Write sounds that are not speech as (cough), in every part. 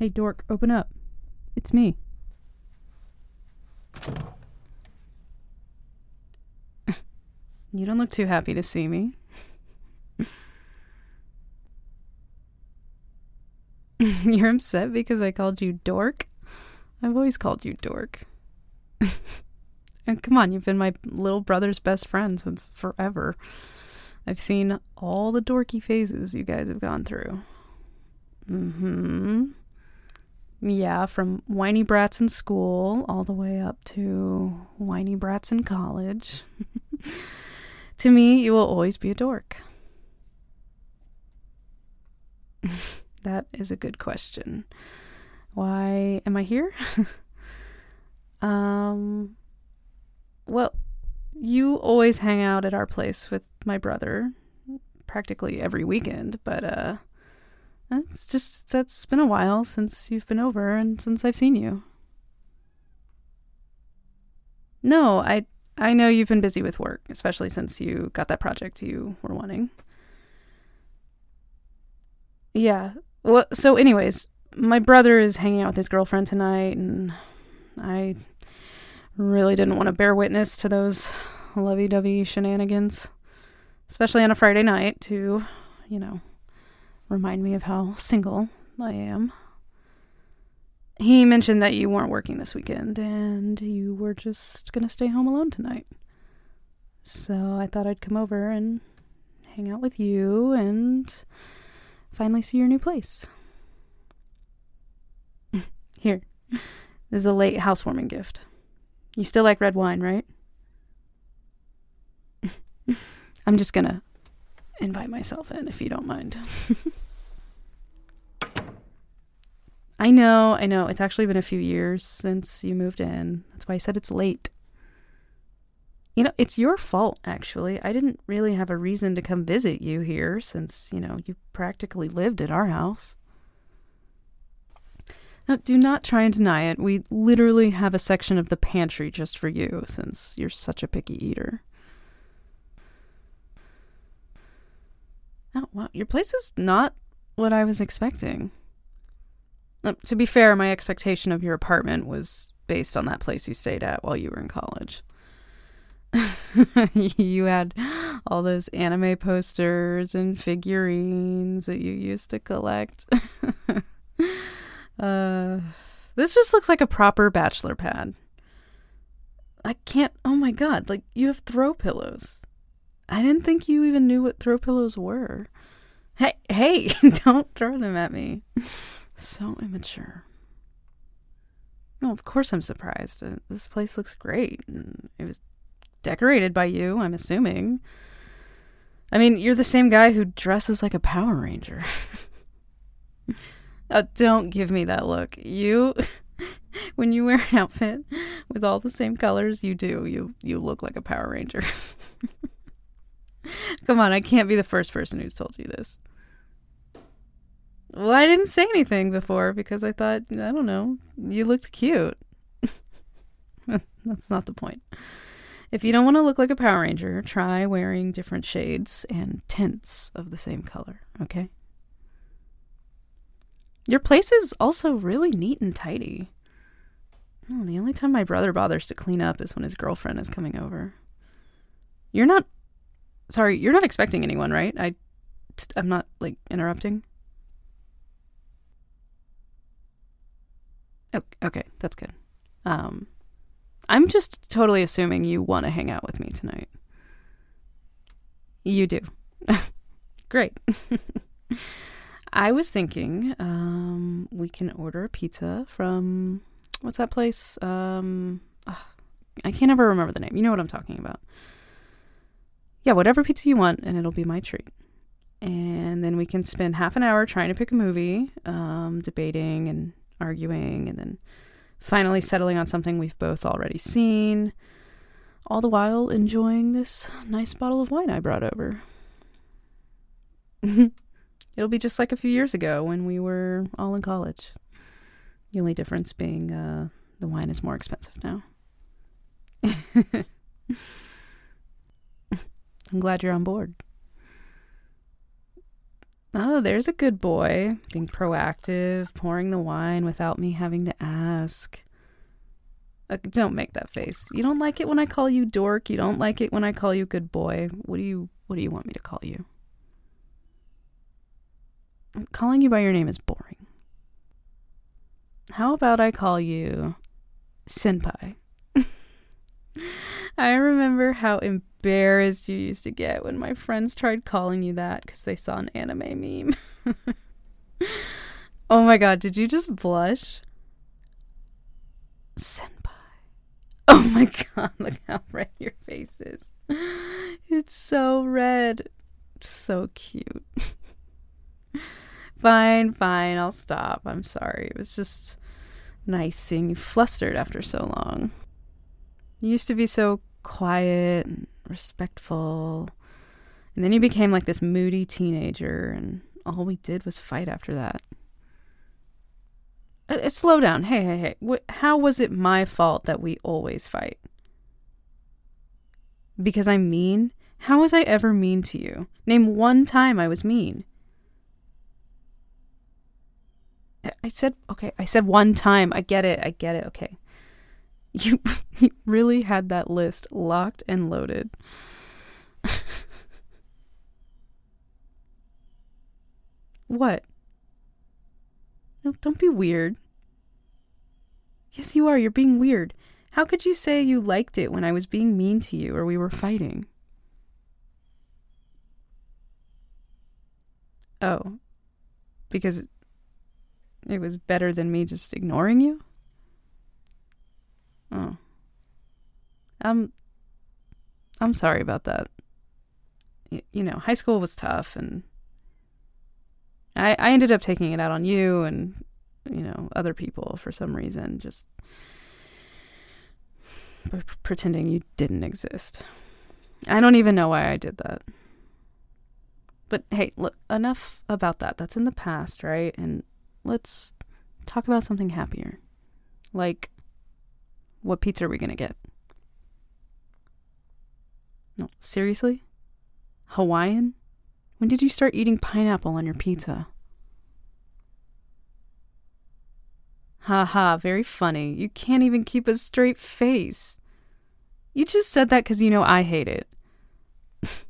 Hey, dork, open up. It's me. (laughs) you don't look too happy to see me. (laughs) You're upset because I called you dork? I've always called you dork. (laughs) and come on, you've been my little brother's best friend since forever. I've seen all the dorky phases you guys have gone through. Mm hmm. Yeah, from whiny brats in school all the way up to whiny brats in college. (laughs) to me, you will always be a dork. (laughs) that is a good question. Why am I here? (laughs) um, well, you always hang out at our place with my brother practically every weekend, but uh it's just it's been a while since you've been over and since I've seen you. No, I I know you've been busy with work, especially since you got that project you were wanting. Yeah. Well, so anyways, my brother is hanging out with his girlfriend tonight and I really didn't want to bear witness to those lovey-dovey shenanigans, especially on a Friday night to, you know, remind me of how single I am. He mentioned that you weren't working this weekend and you were just to stay home alone tonight. So I thought I'd come over and hang out with you and finally see your new place. (laughs) Here, this is a late housewarming gift. You still like red wine, right? (laughs) I'm just gonna invite myself in if you don't mind. (laughs) I know, I know. It's actually been a few years since you moved in. That's why I said it's late. You know, it's your fault, actually. I didn't really have a reason to come visit you here since, you know, you practically lived at our house. Now, do not try and deny it. We literally have a section of the pantry just for you since you're such a picky eater. Oh, wow. Your place is not what I was expecting. Uh, to be fair, my expectation of your apartment was based on that place you stayed at while you were in college. (laughs) you had all those anime posters and figurines that you used to collect. (laughs) uh, this just looks like a proper bachelor pad. I can't. Oh my god! Like you have throw pillows. I didn't think you even knew what throw pillows were. Hey, hey! (laughs) Don't throw them at me. So immature. No, of course I'm surprised. Uh, this place looks great. It was decorated by you, I'm assuming. I mean, you're the same guy who dresses like a Power Ranger. (laughs) don't give me that look. You, (laughs) when you wear an outfit with all the same colors, you do. You you look like a Power Ranger. (laughs) Come on, I can't be the first person who's told you this. Well, I didn't say anything before because I thought, I don't know, you looked cute. (laughs) That's not the point. If you don't want to look like a Power Ranger, try wearing different shades and tints of the same color, okay? Your place is also really neat and tidy. Oh, the only time my brother bothers to clean up is when his girlfriend is coming over. You're not. Sorry, you're not expecting anyone, right? I, I'm not, like, interrupting. Okay, that's good. Um, I'm just totally assuming you want to hang out with me tonight. You do. (laughs) Great. (laughs) I was thinking um, we can order a pizza from what's that place? Um, oh, I can't ever remember the name. You know what I'm talking about. Yeah, whatever pizza you want, and it'll be my treat. And then we can spend half an hour trying to pick a movie, um, debating and arguing, and then finally settling on something we've both already seen, all the while enjoying this nice bottle of wine I brought over. (laughs) It'll be just like a few years ago when we were all in college. The only difference being uh, the wine is more expensive now. (laughs) I'm glad you're on board. Oh, there's a good boy. Being proactive, pouring the wine without me having to ask. Uh, don't make that face. You don't like it when I call you dork. You don't like it when I call you good boy. What do you what do you want me to call you? Calling you by your name is boring. How about I call you Senpai? (laughs) I remember how embarrassed you used to get when my friends tried calling you that because they saw an anime meme. (laughs) oh my god, did you just blush? Senpai. Oh my (laughs) god, look how red your face is. It's so red. So cute. (laughs) fine, fine, I'll stop. I'm sorry. It was just nice seeing you flustered after so long. You used to be so quiet and respectful. And then you became like this moody teenager, and all we did was fight after that. Uh, uh, slow down. Hey, hey, hey. Wh- how was it my fault that we always fight? Because I'm mean? How was I ever mean to you? Name one time I was mean. I said, okay, I said one time. I get it. I get it. Okay. (laughs) You, really had that list locked and loaded. (laughs) what? No, don't be weird. Yes, you are. You're being weird. How could you say you liked it when I was being mean to you or we were fighting? Oh. Because it was better than me just ignoring you? Oh. I'm I'm sorry about that. Y- you know, high school was tough and I I ended up taking it out on you and you know, other people for some reason just (sighs) p- pretending you didn't exist. I don't even know why I did that. But hey, look, enough about that. That's in the past, right? And let's talk about something happier. Like what pizza are we going to get? No, seriously? Hawaiian? When did you start eating pineapple on your pizza? Ha ha, very funny. You can't even keep a straight face. You just said that because you know I hate it. (laughs)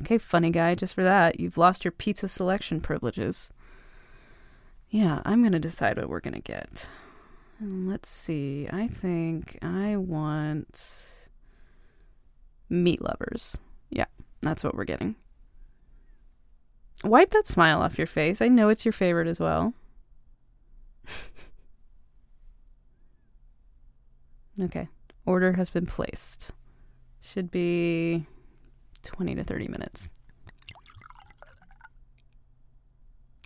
okay, funny guy, just for that, you've lost your pizza selection privileges. Yeah, I'm to decide what we're to get. Let's see. I think I want meat lovers. Yeah, that's what we're getting. Wipe that smile off your face. I know it's your favorite as well. (laughs) okay. Order has been placed. Should be 20 to 30 minutes.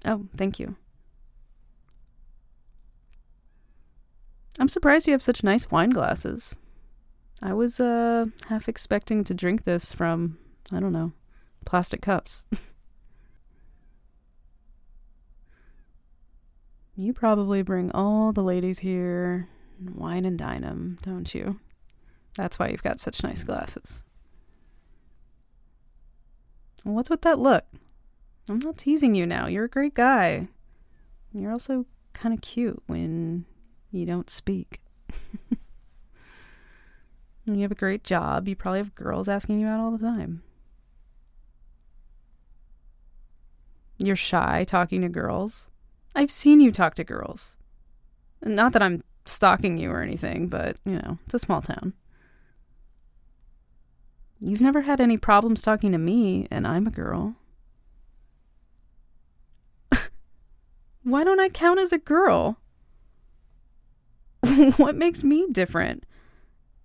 Oh, thank you. I'm surprised you have such nice wine glasses. I was uh half expecting to drink this from I don't know, plastic cups. (laughs) you probably bring all the ladies here, wine and dine them, don't you? That's why you've got such nice glasses. What's with that look? I'm not teasing you now. You're a great guy. You're also kind of cute when you don't speak. (laughs) you have a great job. You probably have girls asking you out all the time. You're shy talking to girls. I've seen you talk to girls. Not that I'm stalking you or anything, but, you know, it's a small town. You've never had any problems talking to me, and I'm a girl. (laughs) Why don't I count as a girl? (laughs) what makes me different?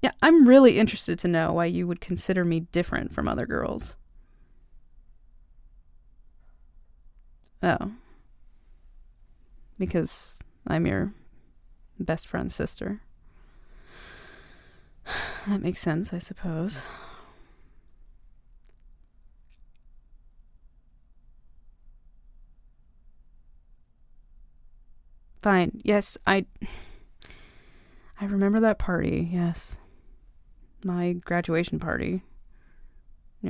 Yeah, I'm really interested to know why you would consider me different from other girls. Oh. Because I'm your best friend's sister. (sighs) That makes sense, I suppose. Fine. Yes, I (sighs) I remember that party, yes. My graduation party.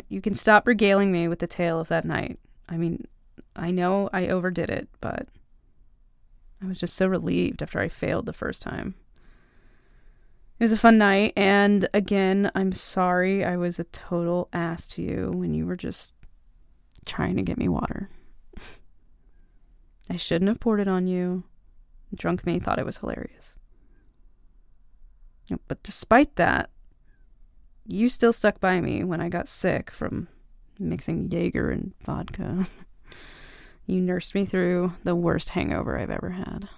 You can stop regaling me with the tale of that night. I mean, I know I overdid it, but I was just so relieved after I failed the first time. It was a fun night, and again, I'm sorry I was a total ass to you when you were just trying to get me water. (laughs) I shouldn't have poured it on you. Drunk me thought it was hilarious. But despite that, you still stuck by me when I got sick from mixing Jaeger and vodka. (laughs) you nursed me through the worst hangover I've ever had.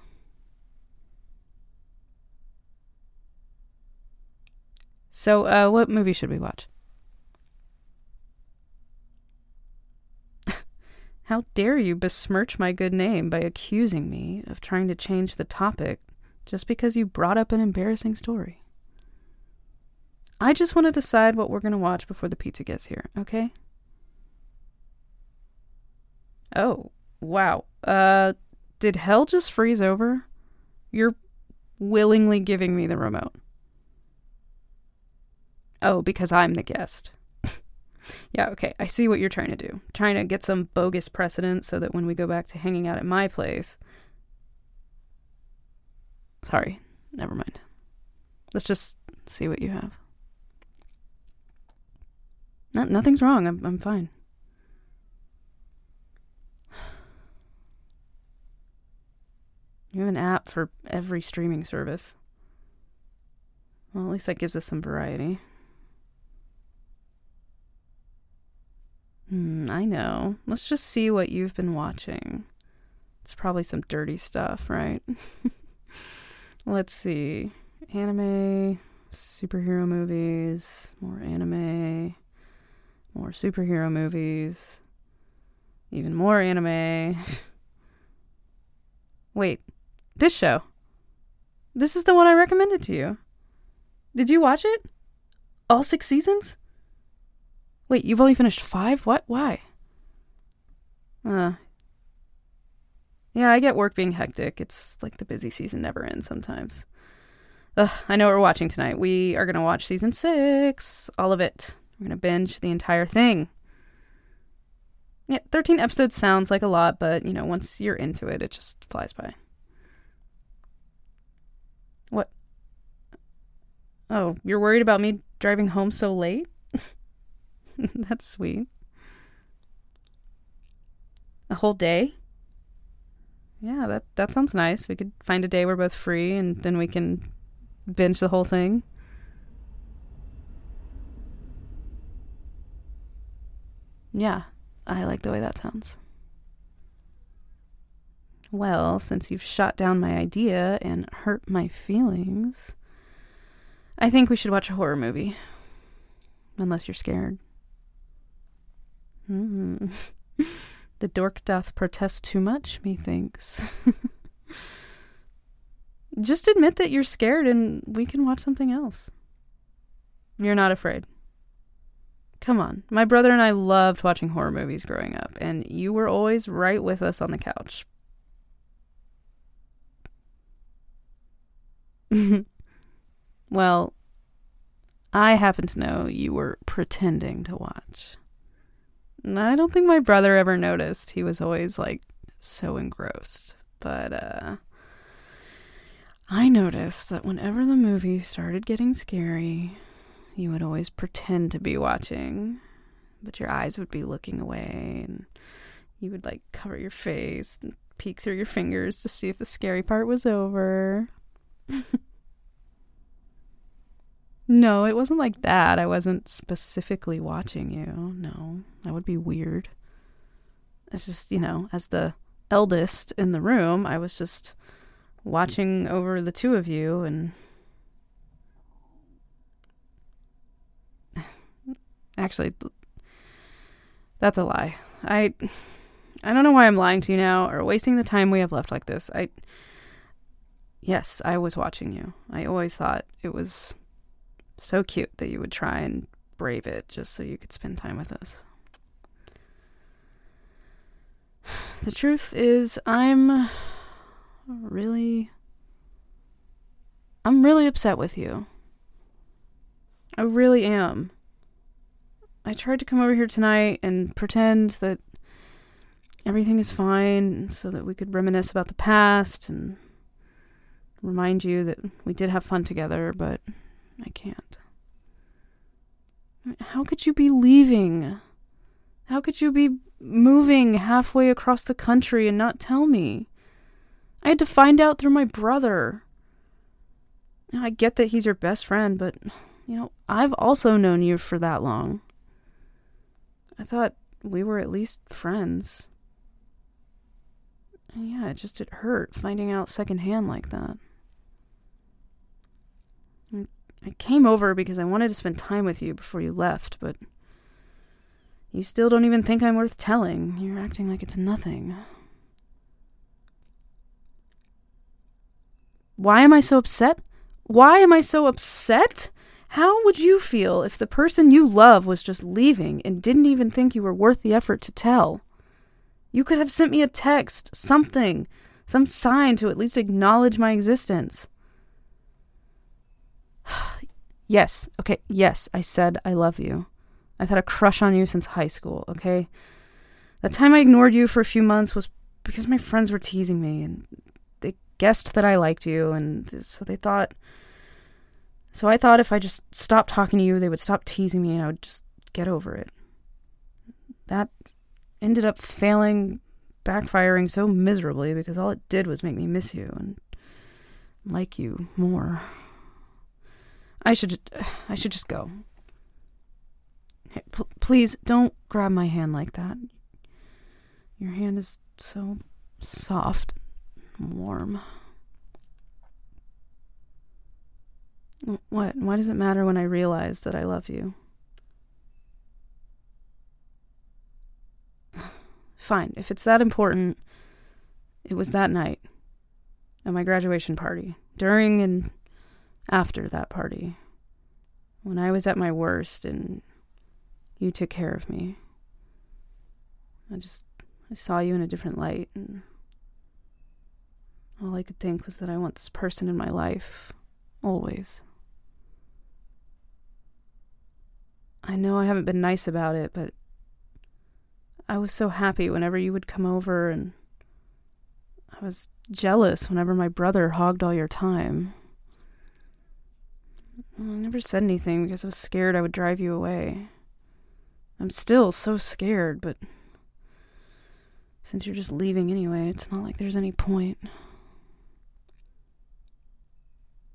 So, uh, what movie should we watch? (laughs) How dare you besmirch my good name by accusing me of trying to change the topic just because you brought up an embarrassing story? I just want to decide what we're going to watch before the pizza gets here, okay? Oh, wow. Uh, did hell just freeze over? You're willingly giving me the remote. Oh, because I'm the guest. (laughs) yeah, okay. I see what you're trying to do. Trying to get some bogus precedent so that when we go back to hanging out at my place. Sorry, never mind. Let's just see what you have. No, nothing's wrong. I'm I'm fine. You have an app for every streaming service. Well, at least that gives us some variety. Hmm, I know. Let's just see what you've been watching. It's probably some dirty stuff, right? (laughs) Let's see. Anime, superhero movies, more anime, more superhero movies, even more anime. (laughs) Wait, this show. This is the one I recommended to you. Did you watch it? All six seasons? Wait, you've only finished five? What? Why? Uh. Yeah, I get work being hectic. It's like the busy season never ends sometimes. Ugh, I know what we're watching tonight. We are going to watch season six, all of it. We're going to binge the entire thing. Yeah, 13 episodes sounds like a lot, but, you know, once you're into it, it just flies by. What? Oh, you're worried about me driving home so late? (laughs) That's sweet. A whole day? Yeah, that that sounds nice. We could find a day we're both free and then we can binge the whole thing. Yeah, I like the way that sounds. Well, since you've shot down my idea and hurt my feelings, I think we should watch a horror movie. Unless you're scared. Mm. (laughs) the dork doth protest too much, methinks. (laughs) Just admit that you're scared and we can watch something else. You're not afraid. Come on. My brother and I loved watching horror movies growing up, and you were always right with us on the couch. (laughs) well, I happen to know you were pretending to watch. I don't think my brother ever noticed. He was always like so engrossed. But uh I noticed that whenever the movie started getting scary, you would always pretend to be watching, but your eyes would be looking away and you would like cover your face and peek through your fingers to see if the scary part was over. (laughs) No, it wasn't like that. I wasn't specifically watching you. No, that would be weird. It's just, you know, as the eldest in the room, I was just watching over the two of you and. Actually, that's a lie. I. I don't know why I'm lying to you now or wasting the time we have left like this. I. Yes, I was watching you. I always thought it was so cute that you would try and brave it just so you could spend time with us. (sighs) The truth is, I'm really. I'm really upset with you. I really am. I tried to come over here tonight and pretend that everything is fine so that we could reminisce about the past and remind you that we did have fun together, but I can't. How could you be leaving? How could you be moving halfway across the country and not tell me? I had to find out through my brother. I get that he's your best friend, but, you know, I've also known you for that long. I thought we were at least friends. And yeah, it just it hurt finding out secondhand like that. I came over because I wanted to spend time with you before you left, but you still don't even think I'm worth telling. You're acting like it's nothing. Why am I so upset? Why am I so upset? How would you feel if the person you love was just leaving and didn't even think you were worth the effort to tell? You could have sent me a text, something, some sign to at least acknowledge my existence. (sighs) yes, okay, yes, I said I love you. I've had a crush on you since high school, okay? The time I ignored you for a few months was because my friends were teasing me and they guessed that I liked you, and so they thought. So I thought if I just stopped talking to you, they would stop teasing me and I would just get over it. That ended up failing, backfiring so miserably because all it did was make me miss you and like you more. I should (sighs) I should just go. Hey, p- please don't grab my hand like that. Your hand is so soft and warm. What? Why does it matter when I realize that I love you? (sighs) Fine, if it's that important, it was that night at my graduation party, during and after that party, when I was at my worst and you took care of me. I just I saw you in a different light and all I could think was that I want this person in my life always. I know I haven't been nice about it, but I was so happy whenever you would come over and I was jealous whenever my brother hogged all your time. I never said anything because I was scared I would drive you away. I'm still so scared, but since you're just leaving anyway, it's not like there's any point.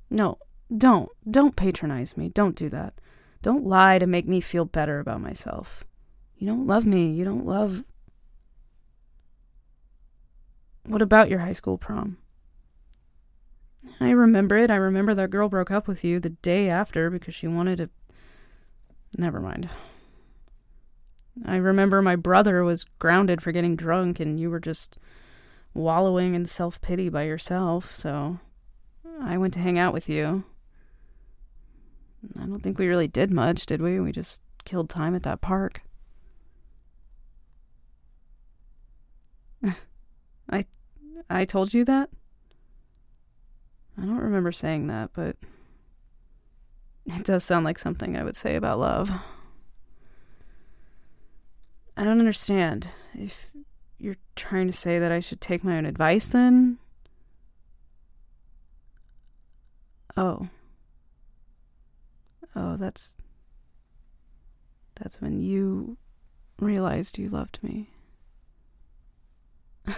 No, don't. Don't patronize me. Don't do that. Don't lie to make me feel better about myself. You don't love me. You don't love. What about your high school prom? I remember it. I remember that girl broke up with you the day after because she wanted to. Never mind. I remember my brother was grounded for getting drunk and you were just wallowing in self pity by yourself, so I went to hang out with you. I don't think we really did much, did we? We just killed time at that park. (laughs) I I told you that? I don't remember saying that, but it does sound like something I would say about love. I don't understand. If you're trying to say that I should take my own advice, then. Oh. Oh, that's. That's when you realized you loved me. (laughs)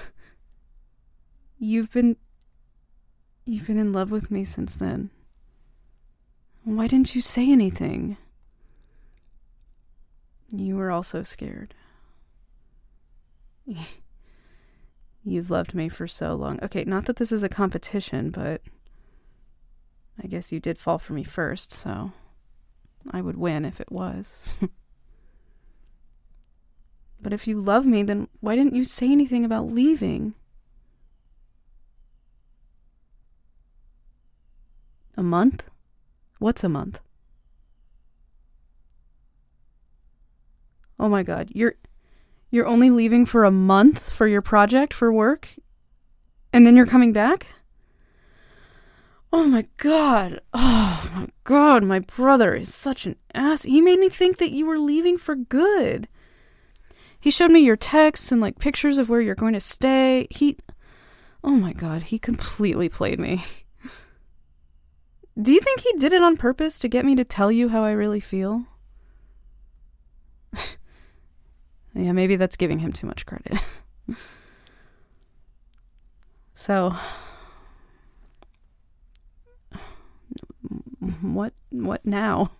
You've been. You've been in love with me since then. Why didn't you say anything? You were also scared. (laughs) You've loved me for so long. Okay, not that this is a competition, but I guess you did fall for me first, so I would win if it was. (laughs) but if you love me, then why didn't you say anything about leaving? A month? What's a month? Oh my god, you're you're only leaving for a month for your project for work? And then you're coming back? Oh my god. Oh my god, my brother is such an ass. He made me think that you were leaving for good. He showed me your texts and like pictures of where you're going to stay. He Oh my god, he completely played me. Do you think he did it on purpose to get me to tell you how I really feel? (laughs) yeah, maybe that's giving him too much credit. (laughs) so (laughs) what what now?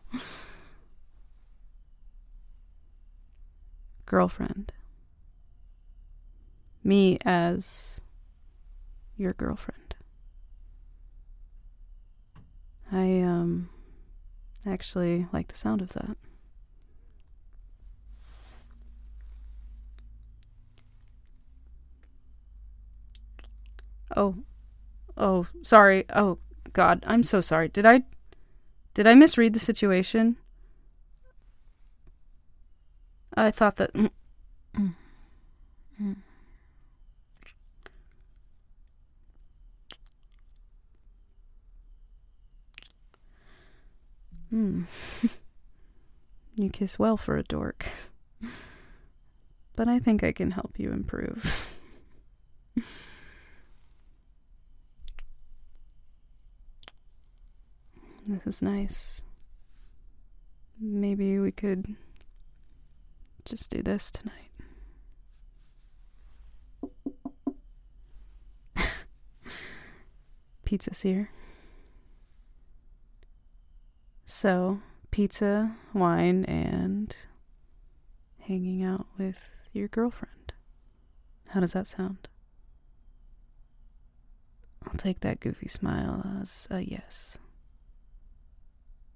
Girlfriend. Me as your girlfriend. I um actually like the sound of that. Oh. Oh, sorry. Oh god, I'm so sorry. Did I did I misread the situation? I thought that mm, mm, mm. Hmm. (laughs) you kiss well for a dork. (laughs) But I think I can help you improve. (laughs) this is nice. Maybe we could just do this tonight. (laughs) Pizza's here. So, pizza, wine, and hanging out with your girlfriend. How does that sound? I'll take that goofy smile as a yes.